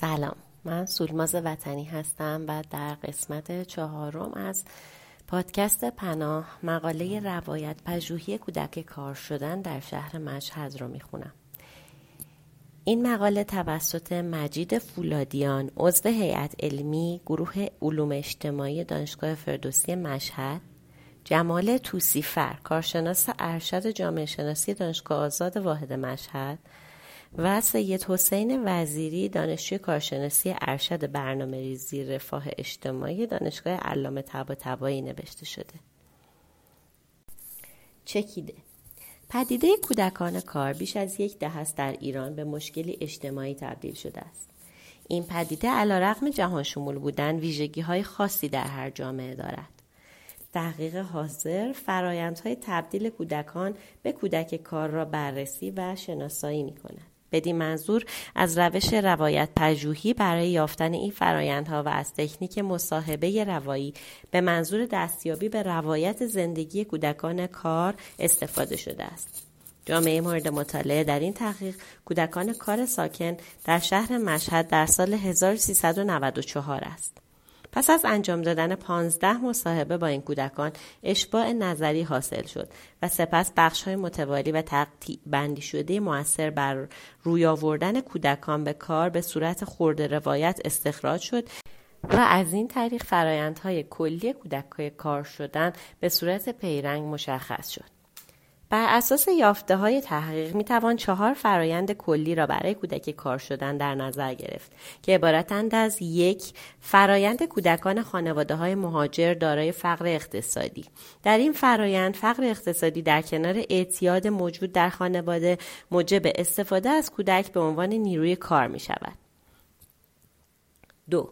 سلام. من سولماز وطنی هستم و در قسمت چهارم از پادکست پناه مقاله روایت پژوهی کودک کار شدن در شهر مشهد رو می‌خونم. این مقاله توسط مجید فولادیان عضو هیئت علمی گروه علوم اجتماعی دانشگاه فردوسی مشهد جمال توسیفر کارشناس ارشد جامعه شناسی دانشگاه آزاد واحد مشهد و سید حسین وزیری دانشجوی کارشناسی ارشد برنامه ریزی رفاه اجتماعی دانشگاه علامه طباطبایی نوشته شده. چکیده. پدیده کودکان کار بیش از یک دهه است در ایران به مشکلی اجتماعی تبدیل شده است. این پدیده علیرغم جهان شمول بودن ویژگی های خاصی در هر جامعه دارد. تحقیق حاضر فرایندهای تبدیل کودکان به کودک کار را بررسی و شناسایی می کند. بدین منظور از روش روایت پژوهی برای یافتن این فرایندها و از تکنیک مصاحبه روایی به منظور دستیابی به روایت زندگی کودکان کار استفاده شده است. جامعه مورد مطالعه در این تحقیق کودکان کار ساکن در شهر مشهد در سال 1394 است. پس از انجام دادن پانزده مصاحبه با این کودکان اشباع نظری حاصل شد و سپس بخش های متوالی و تقطیع بندی شده موثر بر روی آوردن کودکان به کار به صورت خورده روایت استخراج شد و از این طریق فرایندهای کلی کودک کار شدن به صورت پیرنگ مشخص شد. بر اساس یافته های تحقیق می توان چهار فرایند کلی را برای کودک کار شدن در نظر گرفت که عبارتند از یک فرایند کودکان خانواده های مهاجر دارای فقر اقتصادی. در این فرایند فقر اقتصادی در کنار اعتیاد موجود در خانواده موجب استفاده از کودک به عنوان نیروی کار می شود دو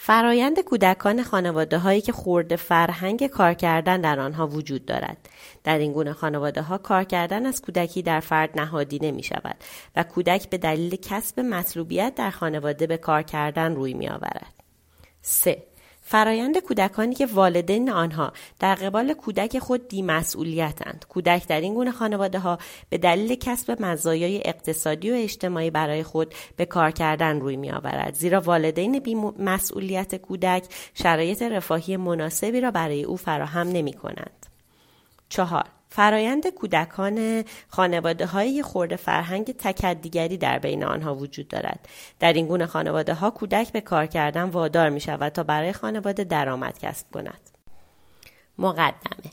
فرایند کودکان خانواده هایی که خورده فرهنگ کار کردن در آنها وجود دارد. در این گونه خانواده ها کار کردن از کودکی در فرد نهادی نمی شود و کودک به دلیل کسب مطلوبیت در خانواده به کار کردن روی می آورد. 3. فرایند کودکانی که والدین آنها در قبال کودک خود دیمسئولیتند کودک در این گونه خانواده ها به دلیل کسب مزایای اقتصادی و اجتماعی برای خود به کار کردن روی می آورد زیرا والدین بیمسئولیت کودک شرایط رفاهی مناسبی را برای او فراهم نمی کنند. چهار. فرایند کودکان خانواده های خورده فرهنگ تکدیگری در بین آنها وجود دارد. در این گونه خانواده ها کودک به کار کردن وادار می شود تا برای خانواده درآمد کسب کند. مقدمه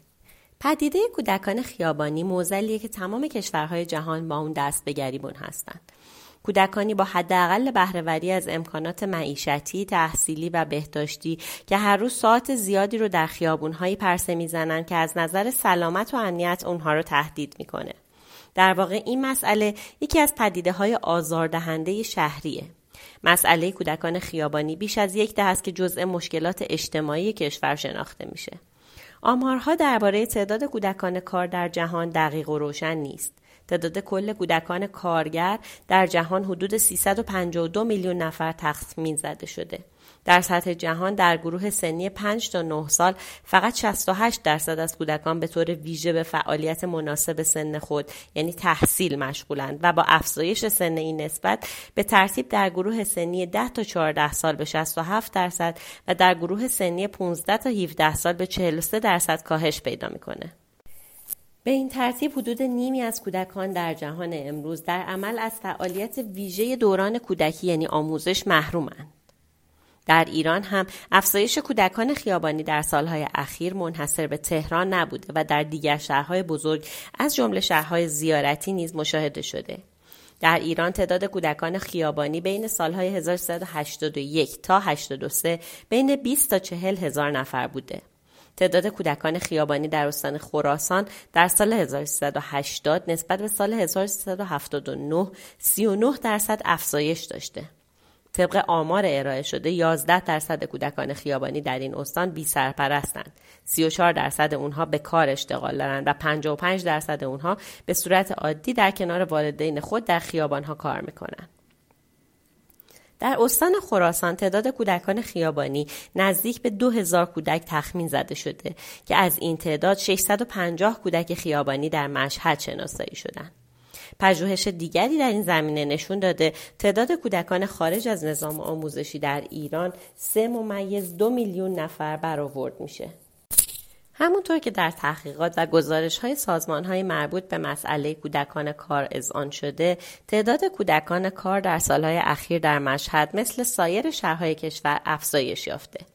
پدیده کودکان خیابانی موزلیه که تمام کشورهای جهان با اون دست به گریبون هستند. کودکانی با حداقل بهرهوری از امکانات معیشتی، تحصیلی و بهداشتی که هر روز ساعت زیادی رو در خیابونهایی پرسه می‌زنن که از نظر سلامت و امنیت اونها رو تهدید می‌کنه. در واقع این مسئله یکی از پدیده های آزاردهنده شهریه. مسئله کودکان خیابانی بیش از یک ده است که جزء مشکلات اجتماعی کشور شناخته میشه. آمارها درباره تعداد کودکان کار در جهان دقیق و روشن نیست. تعداد کل کودکان کارگر در جهان حدود 352 میلیون نفر تخمین زده شده. در سطح جهان در گروه سنی 5 تا 9 سال فقط 68 درصد از کودکان به طور ویژه به فعالیت مناسب سن خود یعنی تحصیل مشغولند و با افزایش سن این نسبت به ترتیب در گروه سنی 10 تا 14 سال به 67 درصد و در گروه سنی 15 تا 17 سال به 43 درصد کاهش پیدا می‌کنه. به این ترتیب حدود نیمی از کودکان در جهان امروز در عمل از فعالیت ویژه دوران کودکی یعنی آموزش محرومند. در ایران هم افزایش کودکان خیابانی در سالهای اخیر منحصر به تهران نبوده و در دیگر شهرهای بزرگ از جمله شهرهای زیارتی نیز مشاهده شده. در ایران تعداد کودکان خیابانی بین سالهای 1381 تا 83 بین 20 تا 40 هزار نفر بوده. تعداد کودکان خیابانی در استان خراسان در سال 1380 نسبت به سال 1379 39 درصد افزایش داشته. طبق آمار ارائه شده 11 درصد کودکان خیابانی در این استان بی سرپرستند. 34 درصد اونها به کار اشتغال دارند و 55 درصد اونها به صورت عادی در کنار والدین خود در خیابانها کار می‌کنند. در استان خراسان تعداد کودکان خیابانی نزدیک به 2000 کودک تخمین زده شده که از این تعداد 650 کودک خیابانی در مشهد شناسایی شدند. پژوهش دیگری در این زمینه نشون داده تعداد کودکان خارج از نظام آموزشی در ایران سه ممیز دو میلیون نفر برآورد میشه. همونطور که در تحقیقات و گزارش های سازمان های مربوط به مسئله کودکان کار اذعان شده تعداد کودکان کار در سالهای اخیر در مشهد مثل سایر شهرهای کشور افزایش یافته.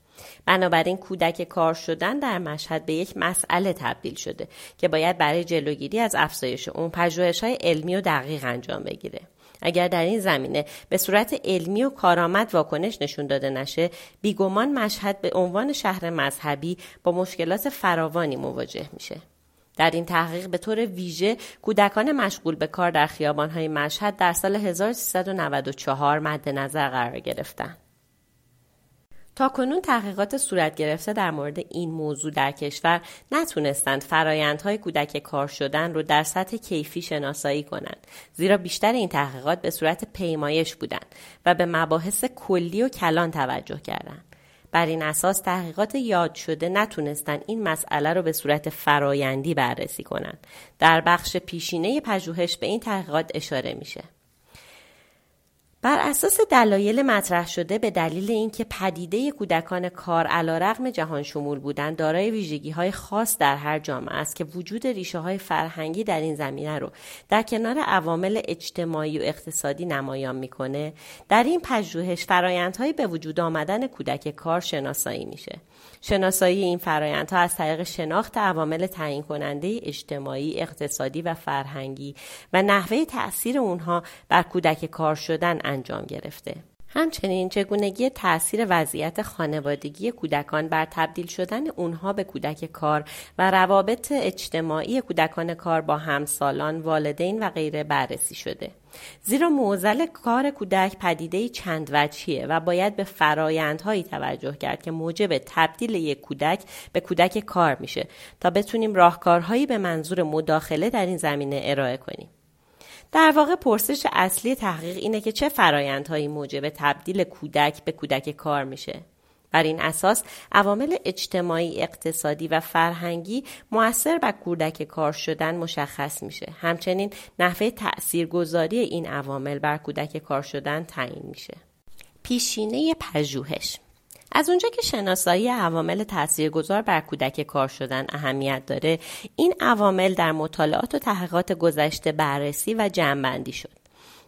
بنابراین کودک کار شدن در مشهد به یک مسئله تبدیل شده که باید برای جلوگیری از افزایش اون پژوهش های علمی و دقیق انجام بگیره. اگر در این زمینه به صورت علمی و کارآمد واکنش نشون داده نشه بیگمان مشهد به عنوان شهر مذهبی با مشکلات فراوانی مواجه میشه در این تحقیق به طور ویژه کودکان مشغول به کار در خیابانهای مشهد در سال 1394 مد نظر قرار گرفتند. تا کنون تحقیقات صورت گرفته در مورد این موضوع در کشور نتونستند فرایندهای کودک کار شدن رو در سطح کیفی شناسایی کنند زیرا بیشتر این تحقیقات به صورت پیمایش بودند و به مباحث کلی و کلان توجه کردند بر این اساس تحقیقات یاد شده نتونستن این مسئله رو به صورت فرایندی بررسی کنند. در بخش پیشینه پژوهش به این تحقیقات اشاره میشه. بر اساس دلایل مطرح شده به دلیل اینکه پدیده کودکان کار علیرغم جهان شمول بودن دارای ویژگی های خاص در هر جامعه است که وجود ریشه های فرهنگی در این زمینه رو در کنار عوامل اجتماعی و اقتصادی نمایان می‌کنه. در این پژوهش فرایندهایی به وجود آمدن کودک کار شناسایی میشه. شناسایی این فرایندها از طریق شناخت عوامل تعیین کننده اجتماعی، اقتصادی و فرهنگی و نحوه تأثیر اونها بر کودک کار شدن انجام گرفته. همچنین چگونگی تاثیر وضعیت خانوادگی کودکان بر تبدیل شدن اونها به کودک کار و روابط اجتماعی کودکان کار با همسالان، والدین و غیره بررسی شده. زیرا موزل کار کودک پدیده چند وجهیه و باید به فرایندهایی توجه کرد که موجب تبدیل یک کودک به کودک کار میشه تا بتونیم راهکارهایی به منظور مداخله در این زمینه ارائه کنیم. در واقع پرسش اصلی تحقیق اینه که چه فرایندهایی موجب تبدیل کودک به کودک کار میشه. بر این اساس عوامل اجتماعی، اقتصادی و فرهنگی مؤثر بر کودک کار شدن مشخص میشه. همچنین نحوه تاثیرگذاری این عوامل بر کودک کار شدن تعیین میشه. پیشینه پژوهش از اونجا که شناسایی عوامل تاثیرگذار بر کودک کار شدن اهمیت داره این عوامل در مطالعات و تحقیقات گذشته بررسی و جمعبندی شد.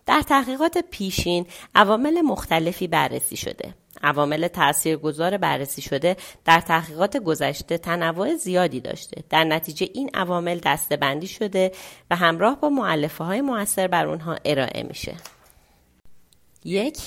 در تحقیقات پیشین عوامل مختلفی بررسی شده. عوامل تاثیرگذار بررسی شده در تحقیقات گذشته تنوع زیادی داشته. در نتیجه این عوامل دستبندی شده و همراه با معلفه های موثر بر اونها ارائه میشه. یک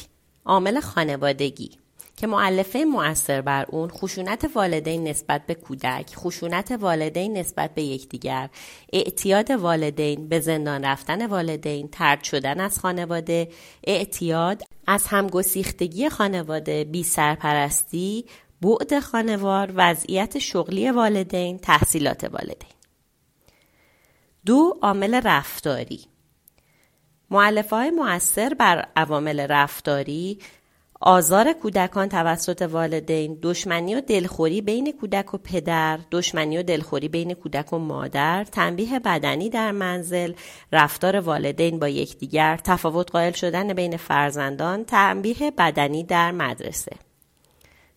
عامل خانوادگی. که معلفه مؤثر بر اون خشونت والدین نسبت به کودک، خشونت والدین نسبت به یکدیگر، اعتیاد والدین به زندان رفتن والدین، ترد شدن از خانواده، اعتیاد از همگسیختگی خانواده، بی سرپرستی، بعد خانوار، وضعیت شغلی والدین، تحصیلات والدین. دو عامل رفتاری معلفه های مؤثر بر عوامل رفتاری آزار کودکان توسط والدین، دشمنی و دلخوری بین کودک و پدر، دشمنی و دلخوری بین کودک و مادر، تنبیه بدنی در منزل، رفتار والدین با یکدیگر، تفاوت قائل شدن بین فرزندان، تنبیه بدنی در مدرسه.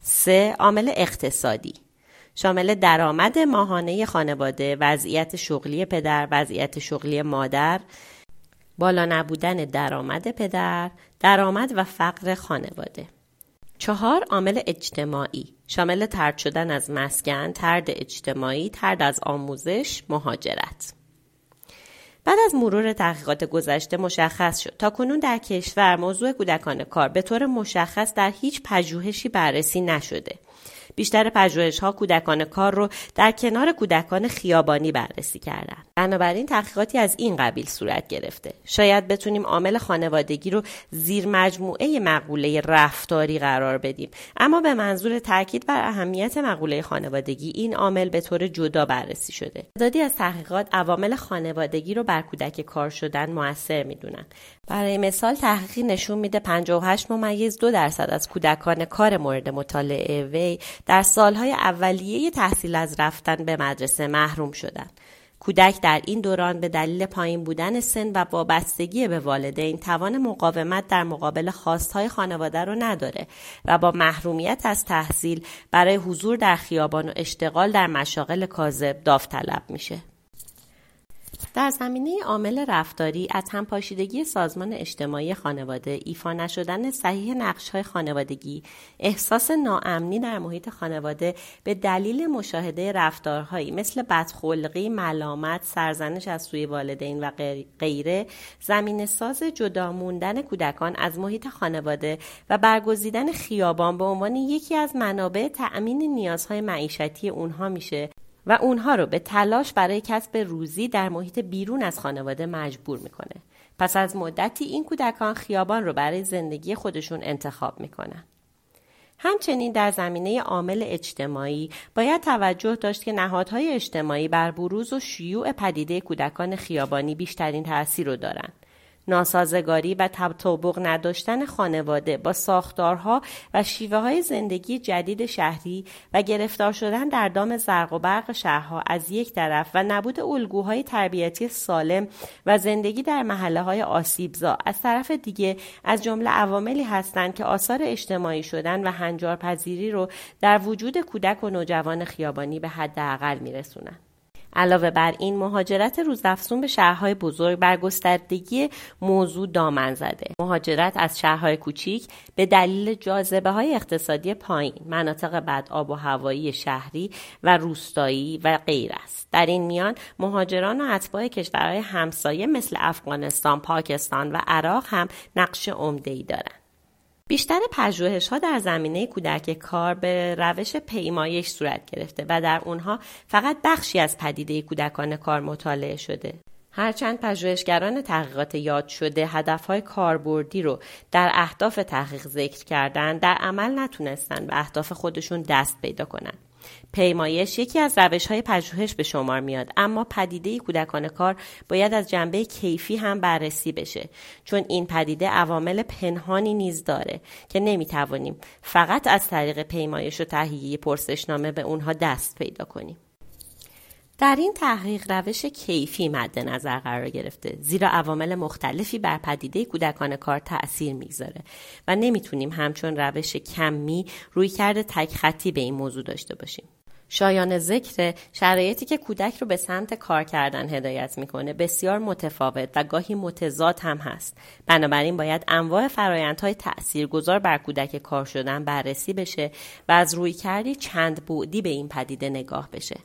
سه عامل اقتصادی شامل درآمد ماهانه خانواده، وضعیت شغلی پدر، وضعیت شغلی مادر، بالا نبودن درآمد پدر، درآمد و فقر خانواده. چهار عامل اجتماعی شامل ترد شدن از مسکن، ترد اجتماعی، ترد از آموزش، مهاجرت. بعد از مرور تحقیقات گذشته مشخص شد تا کنون در کشور موضوع کودکان کار به طور مشخص در هیچ پژوهشی بررسی نشده بیشتر پژوهش ها کودکان کار رو در کنار کودکان خیابانی بررسی کردن. بنابراین تحقیقاتی از این قبیل صورت گرفته. شاید بتونیم عامل خانوادگی رو زیر مجموعه مقوله رفتاری قرار بدیم. اما به منظور تاکید بر اهمیت مقوله خانوادگی این عامل به طور جدا بررسی شده. تعدادی از تحقیقات عوامل خانوادگی رو بر کودک کار شدن موثر می‌دونن. برای مثال تحقیقی نشون میده 58 ممیز دو درصد از کودکان کار مورد مطالعه وی در سالهای اولیه تحصیل از رفتن به مدرسه محروم شدند. کودک در این دوران به دلیل پایین بودن سن و وابستگی به والدین توان مقاومت در مقابل خواستهای خانواده رو نداره و با محرومیت از تحصیل برای حضور در خیابان و اشتغال در مشاغل کاذب داوطلب میشه. در زمینه عامل رفتاری از همپاشیدگی سازمان اجتماعی خانواده ایفا نشدن صحیح نقشهای خانوادگی احساس ناامنی در محیط خانواده به دلیل مشاهده رفتارهایی مثل بدخلقی ملامت سرزنش از سوی والدین و غیره زمین ساز جدا موندن کودکان از محیط خانواده و برگزیدن خیابان به عنوان یکی از منابع تأمین نیازهای معیشتی اونها میشه. و اونها رو به تلاش برای کسب روزی در محیط بیرون از خانواده مجبور می‌کنه. پس از مدتی این کودکان خیابان رو برای زندگی خودشون انتخاب می‌کنن. همچنین در زمینه عامل اجتماعی باید توجه داشت که نهادهای اجتماعی بر بروز و شیوع پدیده کودکان خیابانی بیشترین تاثیر رو دارند. ناسازگاری و تطابق نداشتن خانواده با ساختارها و شیوه های زندگی جدید شهری و گرفتار شدن در دام زرق و برق شهرها از یک طرف و نبود الگوهای تربیتی سالم و زندگی در محله های آسیبزا از طرف دیگه از جمله عواملی هستند که آثار اجتماعی شدن و هنجار پذیری رو در وجود کودک و نوجوان خیابانی به حداقل میرسونند. علاوه بر این مهاجرت روزافزون به شهرهای بزرگ بر گستردگی موضوع دامن زده. مهاجرت از شهرهای کوچیک به دلیل جاذبه های اقتصادی پایین مناطق بد آب و هوایی شهری و روستایی و غیر است. در این میان مهاجران و اتباع کشورهای همسایه مثل افغانستان پاکستان و عراق هم نقش عمدهای دارند. بیشتر پژوهش ها در زمینه کودک کار به روش پیمایش صورت گرفته و در اونها فقط بخشی از پدیده کودکان کار مطالعه شده. هرچند پژوهشگران تحقیقات یاد شده هدفهای کاربردی رو در اهداف تحقیق ذکر کردن در عمل نتونستن به اهداف خودشون دست پیدا کنند. پیمایش یکی از روش های پژوهش به شمار میاد. اما پدیده کودکان کار باید از جنبه کیفی هم بررسی بشه چون این پدیده عوامل پنهانی نیز داره که نمی‌توانیم فقط از طریق پیمایش و تهیه پرسشنامه به اونها دست پیدا کنیم. در این تحقیق روش کیفی مد نظر قرار گرفته زیرا عوامل مختلفی بر پدیده کودکان کار تأثیر می‌گذاره و نمی‌تونیم همچون روش کمی روی کرده تک خطی به این موضوع داشته باشیم. شایان ذکر شرایطی که کودک رو به سمت کار کردن هدایت می‌کنه بسیار متفاوت و گاهی متضاد هم هست. بنابراین باید انواع فرایندهای تاثیرگذار بر کودک کار شدن بررسی بشه و از روی کردی چند بعدی به این پدیده نگاه بشه.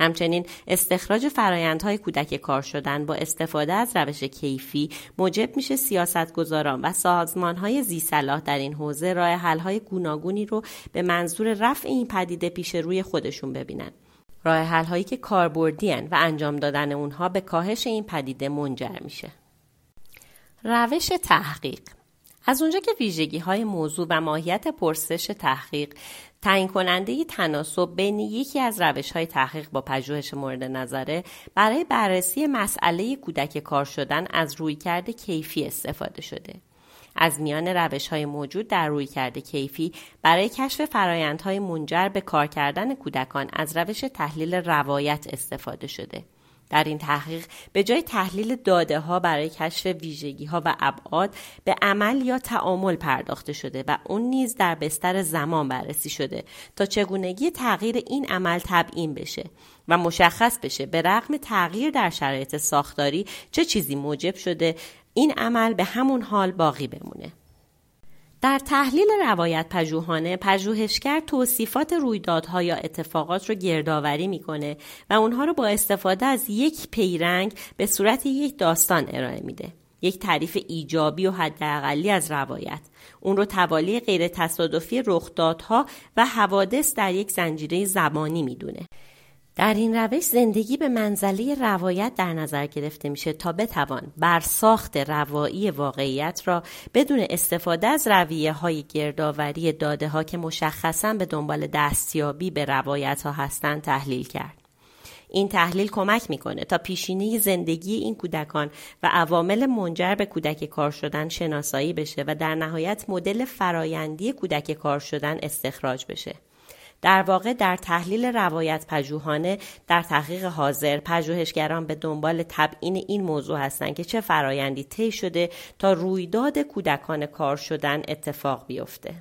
همچنین استخراج فرایندهای کودک کار شدن با استفاده از روش کیفی موجب میشه سیاستگزاران و سازمانهای زیصلاح در این حوزه راه حلهای گوناگونی رو به منظور رفع این پدیده پیش روی خودشون ببینن. راه حلهایی که کاربردی و انجام دادن اونها به کاهش این پدیده منجر میشه. روش تحقیق از اونجا که ویژگی های موضوع و ماهیت پرسش تحقیق تعیین کننده تناسب بین یکی از روش های تحقیق با پژوهش مورد نظره برای بررسی مسئله کودک کار شدن از رویکرد کیفی استفاده شده. از میان روش های موجود در رویکرد کیفی برای کشف فرایندهای منجر به کار کردن کودکان از روش تحلیل روایت استفاده شده. در این تحقیق به جای تحلیل داده ها برای کشف ویژگی ها و ابعاد به عمل یا تعامل پرداخته شده و اون نیز در بستر زمان بررسی شده تا چگونگی تغییر این عمل تبیین بشه و مشخص بشه به رغم تغییر در شرایط ساختاری چه چیزی موجب شده این عمل به همون حال باقی بمونه. در تحلیل روایت پژوهانه پژوهشگر توصیفات رویدادها یا اتفاقات رو گردآوری می‌کنه و اونها رو با استفاده از یک پیرنگ به صورت یک داستان ارائه میده. یک تعریف ایجابی و حداقلی از روایت. اون رو توالی غیر تصادفی رخدادها و حوادث در یک زنجیره زمانی می‌دونه. در این روش زندگی به منزله روایت در نظر گرفته میشه تا بتوان بر ساخت روایی واقعیت را بدون استفاده از رویه های گردآوری داده ها که مشخصا به دنبال دستیابی به روایت ها هستند تحلیل کرد. این تحلیل کمک می‌کنه تا پیشینه زندگی این کودکان و عوامل منجر به کودک کار شدن شناسایی بشه و در نهایت مدل فرایندی کودک کار شدن استخراج بشه. در واقع در تحلیل روایت پژوهانه در تحقیق حاضر پژوهشگران به دنبال تبیین این موضوع هستند که چه فرایندی طی شده تا رویداد کودکان کار شدن اتفاق بیفته.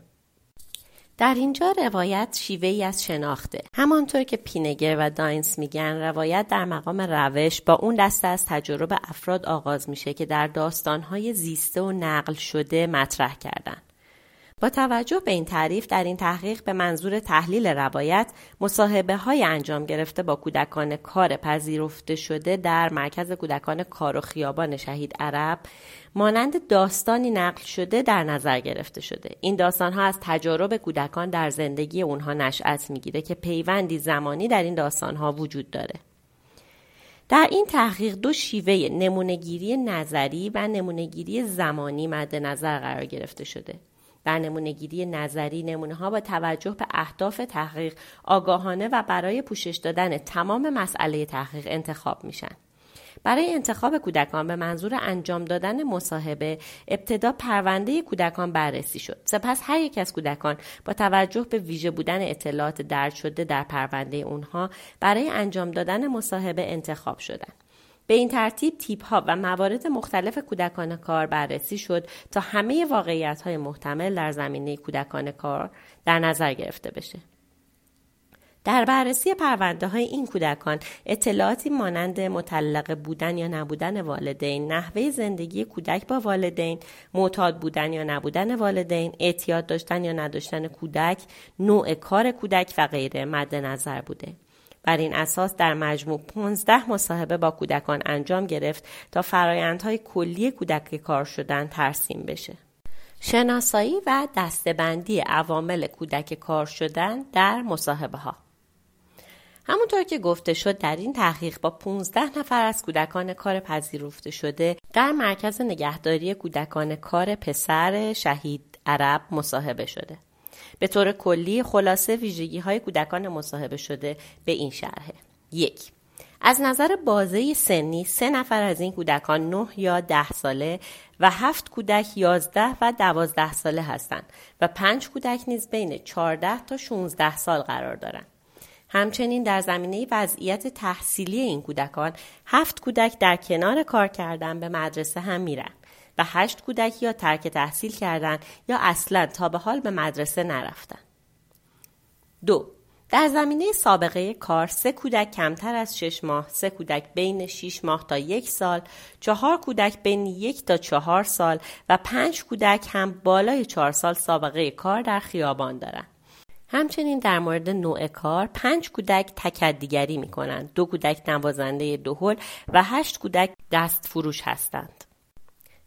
در اینجا روایت شیوه ای از شناخته. همانطور که پینگر و داینس میگن روایت در مقام روش با اون دسته از تجربه افراد آغاز میشه که در داستانهای زیسته و نقل شده مطرح کردن. با توجه به این تعریف در این تحقیق به منظور تحلیل روایت مصاحبه های انجام گرفته با کودکان کار پذیرفته شده در مرکز کودکان کار و خیابان شهید عرب مانند داستانی نقل شده در نظر گرفته شده. این داستان ها از تجارب کودکان در زندگی اونها نشأت می‌گیره که پیوندی زمانی در این داستان ها وجود داره. در این تحقیق دو شیوه نمونهگیری نظری و نمونهگیری زمانی مد نظر قرار گرفته شده. در نمونهگیری نظری نمونه ها با توجه به اهداف تحقیق آگاهانه و برای پوشش دادن تمام مسئله تحقیق انتخاب میشن. برای انتخاب کودکان به منظور انجام دادن مصاحبه ابتدا پرونده کودکان بررسی شد سپس هر یک از کودکان با توجه به ویژه بودن اطلاعات درد شده در پرونده اونها برای انجام دادن مصاحبه انتخاب شدند به این ترتیب تیپ ها و موارد مختلف کودکان کار بررسی شد تا همه واقعیت های محتمل در زمینه کودکان کار در نظر گرفته بشه. در بررسی پرونده های این کودکان اطلاعاتی مانند مطلقه بودن یا نبودن والدین، نحوه زندگی کودک با والدین، معتاد بودن یا نبودن والدین، اعتیاد داشتن یا نداشتن کودک، نوع کار کودک و غیره مد نظر بوده. بر این اساس در مجموع 15 مصاحبه با کودکان انجام گرفت تا فرایندهای کلی کودک کار شدن ترسیم بشه. شناسایی و دستبندی عوامل کودک کار شدن در مصاحبه ها همونطور که گفته شد در این تحقیق با 15 نفر از کودکان کار پذیرفته شده در مرکز نگهداری کودکان کار پسر شهید عرب مصاحبه شده. به طور کلی خلاصه ویژگی های کودکان مصاحبه شده به این شرحه یک از نظر بازه سنی سه نفر از این کودکان نه یا ده ساله و هفت کودک یازده و دوازده ساله هستند و پنج کودک نیز بین چهارده تا 16 سال قرار دارند. همچنین در زمینه وضعیت تحصیلی این کودکان هفت کودک در کنار کار کردن به مدرسه هم میرن و هشت کودک یا ترک تحصیل کردند یا اصلا تا به حال به مدرسه نرفتن. دو در زمینه سابقه کار سه کودک کمتر از شش ماه، سه کودک بین شش ماه تا یک سال، چهار کودک بین یک تا چهار سال و پنج کودک هم بالای چهار سال سابقه کار در خیابان دارند. همچنین در مورد نوع کار پنج کودک تکدیگری می کنند. دو کودک نوازنده دهل و هشت کودک دست فروش هستند.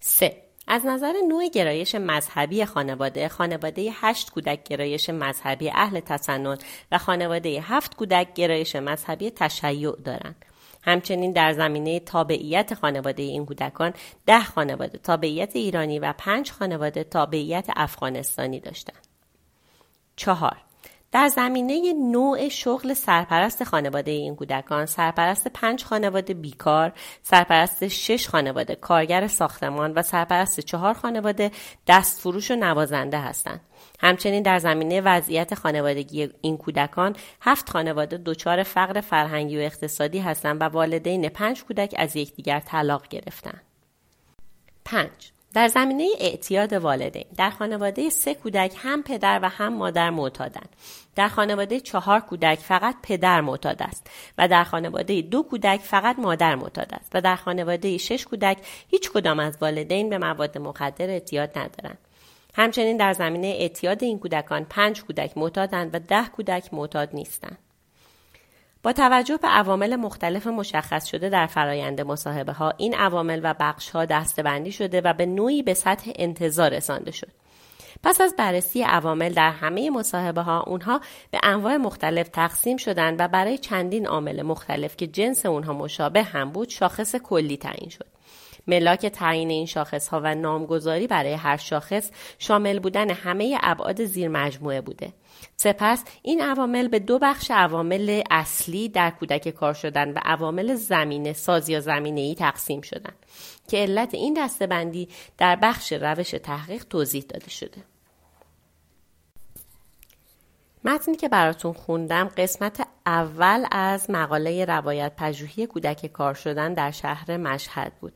3. از نظر نوع گرایش مذهبی خانواده خانواده هشت کودک گرایش مذهبی اهل تسنن و خانواده هفت کودک گرایش مذهبی تشیع دارند همچنین در زمینه تابعیت خانواده این کودکان ده خانواده تابعیت ایرانی و پنج خانواده تابعیت افغانستانی داشتند. چهار در زمینه نوع شغل سرپرست خانواده این کودکان سرپرست پنج خانواده بیکار سرپرست شش خانواده کارگر ساختمان و سرپرست چهار خانواده دستفروش و نوازنده هستند. همچنین در زمینه وضعیت خانوادگی این کودکان هفت خانواده دچار فقر فرهنگی و اقتصادی هستند و والدین پنج کودک از یکدیگر طلاق گرفتند. پنج در زمینه اعتیاد والدین در خانواده سه کودک هم پدر و هم مادر معتادند در خانواده چهار کودک فقط پدر معتاد است و در خانواده دو کودک فقط مادر معتاد است و در خانواده شش کودک هیچ کدام از والدین به مواد مخدر اعتیاد ندارند. همچنین در زمینه اعتیاد این کودکان پنج کودک معتادند و ده کودک معتاد نیستند. با توجه به عوامل مختلف مشخص شده در فرایند مصاحبه ها این عوامل و بخش ها دستبندی شده و به نوعی به سطح انتظار رسانده شد. پس از بررسی عوامل در همه مصاحبه ها اونها به انواع مختلف تقسیم شدند و برای چندین عامل مختلف که جنس اونها مشابه هم بود شاخص کلی تعیین شد. ملاک تعیین این شاخص ها و نامگذاری برای هر شاخص شامل بودن همه ابعاد زیر مجموعه بوده سپس این عوامل به دو بخش عوامل اصلی در کودک کار شدن و عوامل زمینه ساز یا زمینه ای تقسیم شدن که علت این دستبندی در بخش روش تحقیق توضیح داده شده متنی که براتون خوندم قسمت اول از مقاله روایت پژوهی کودک کار شدن در شهر مشهد بود.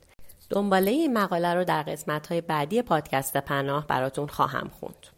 دنباله این مقاله رو در قسمت های بعدی پادکست پناه براتون خواهم خوند.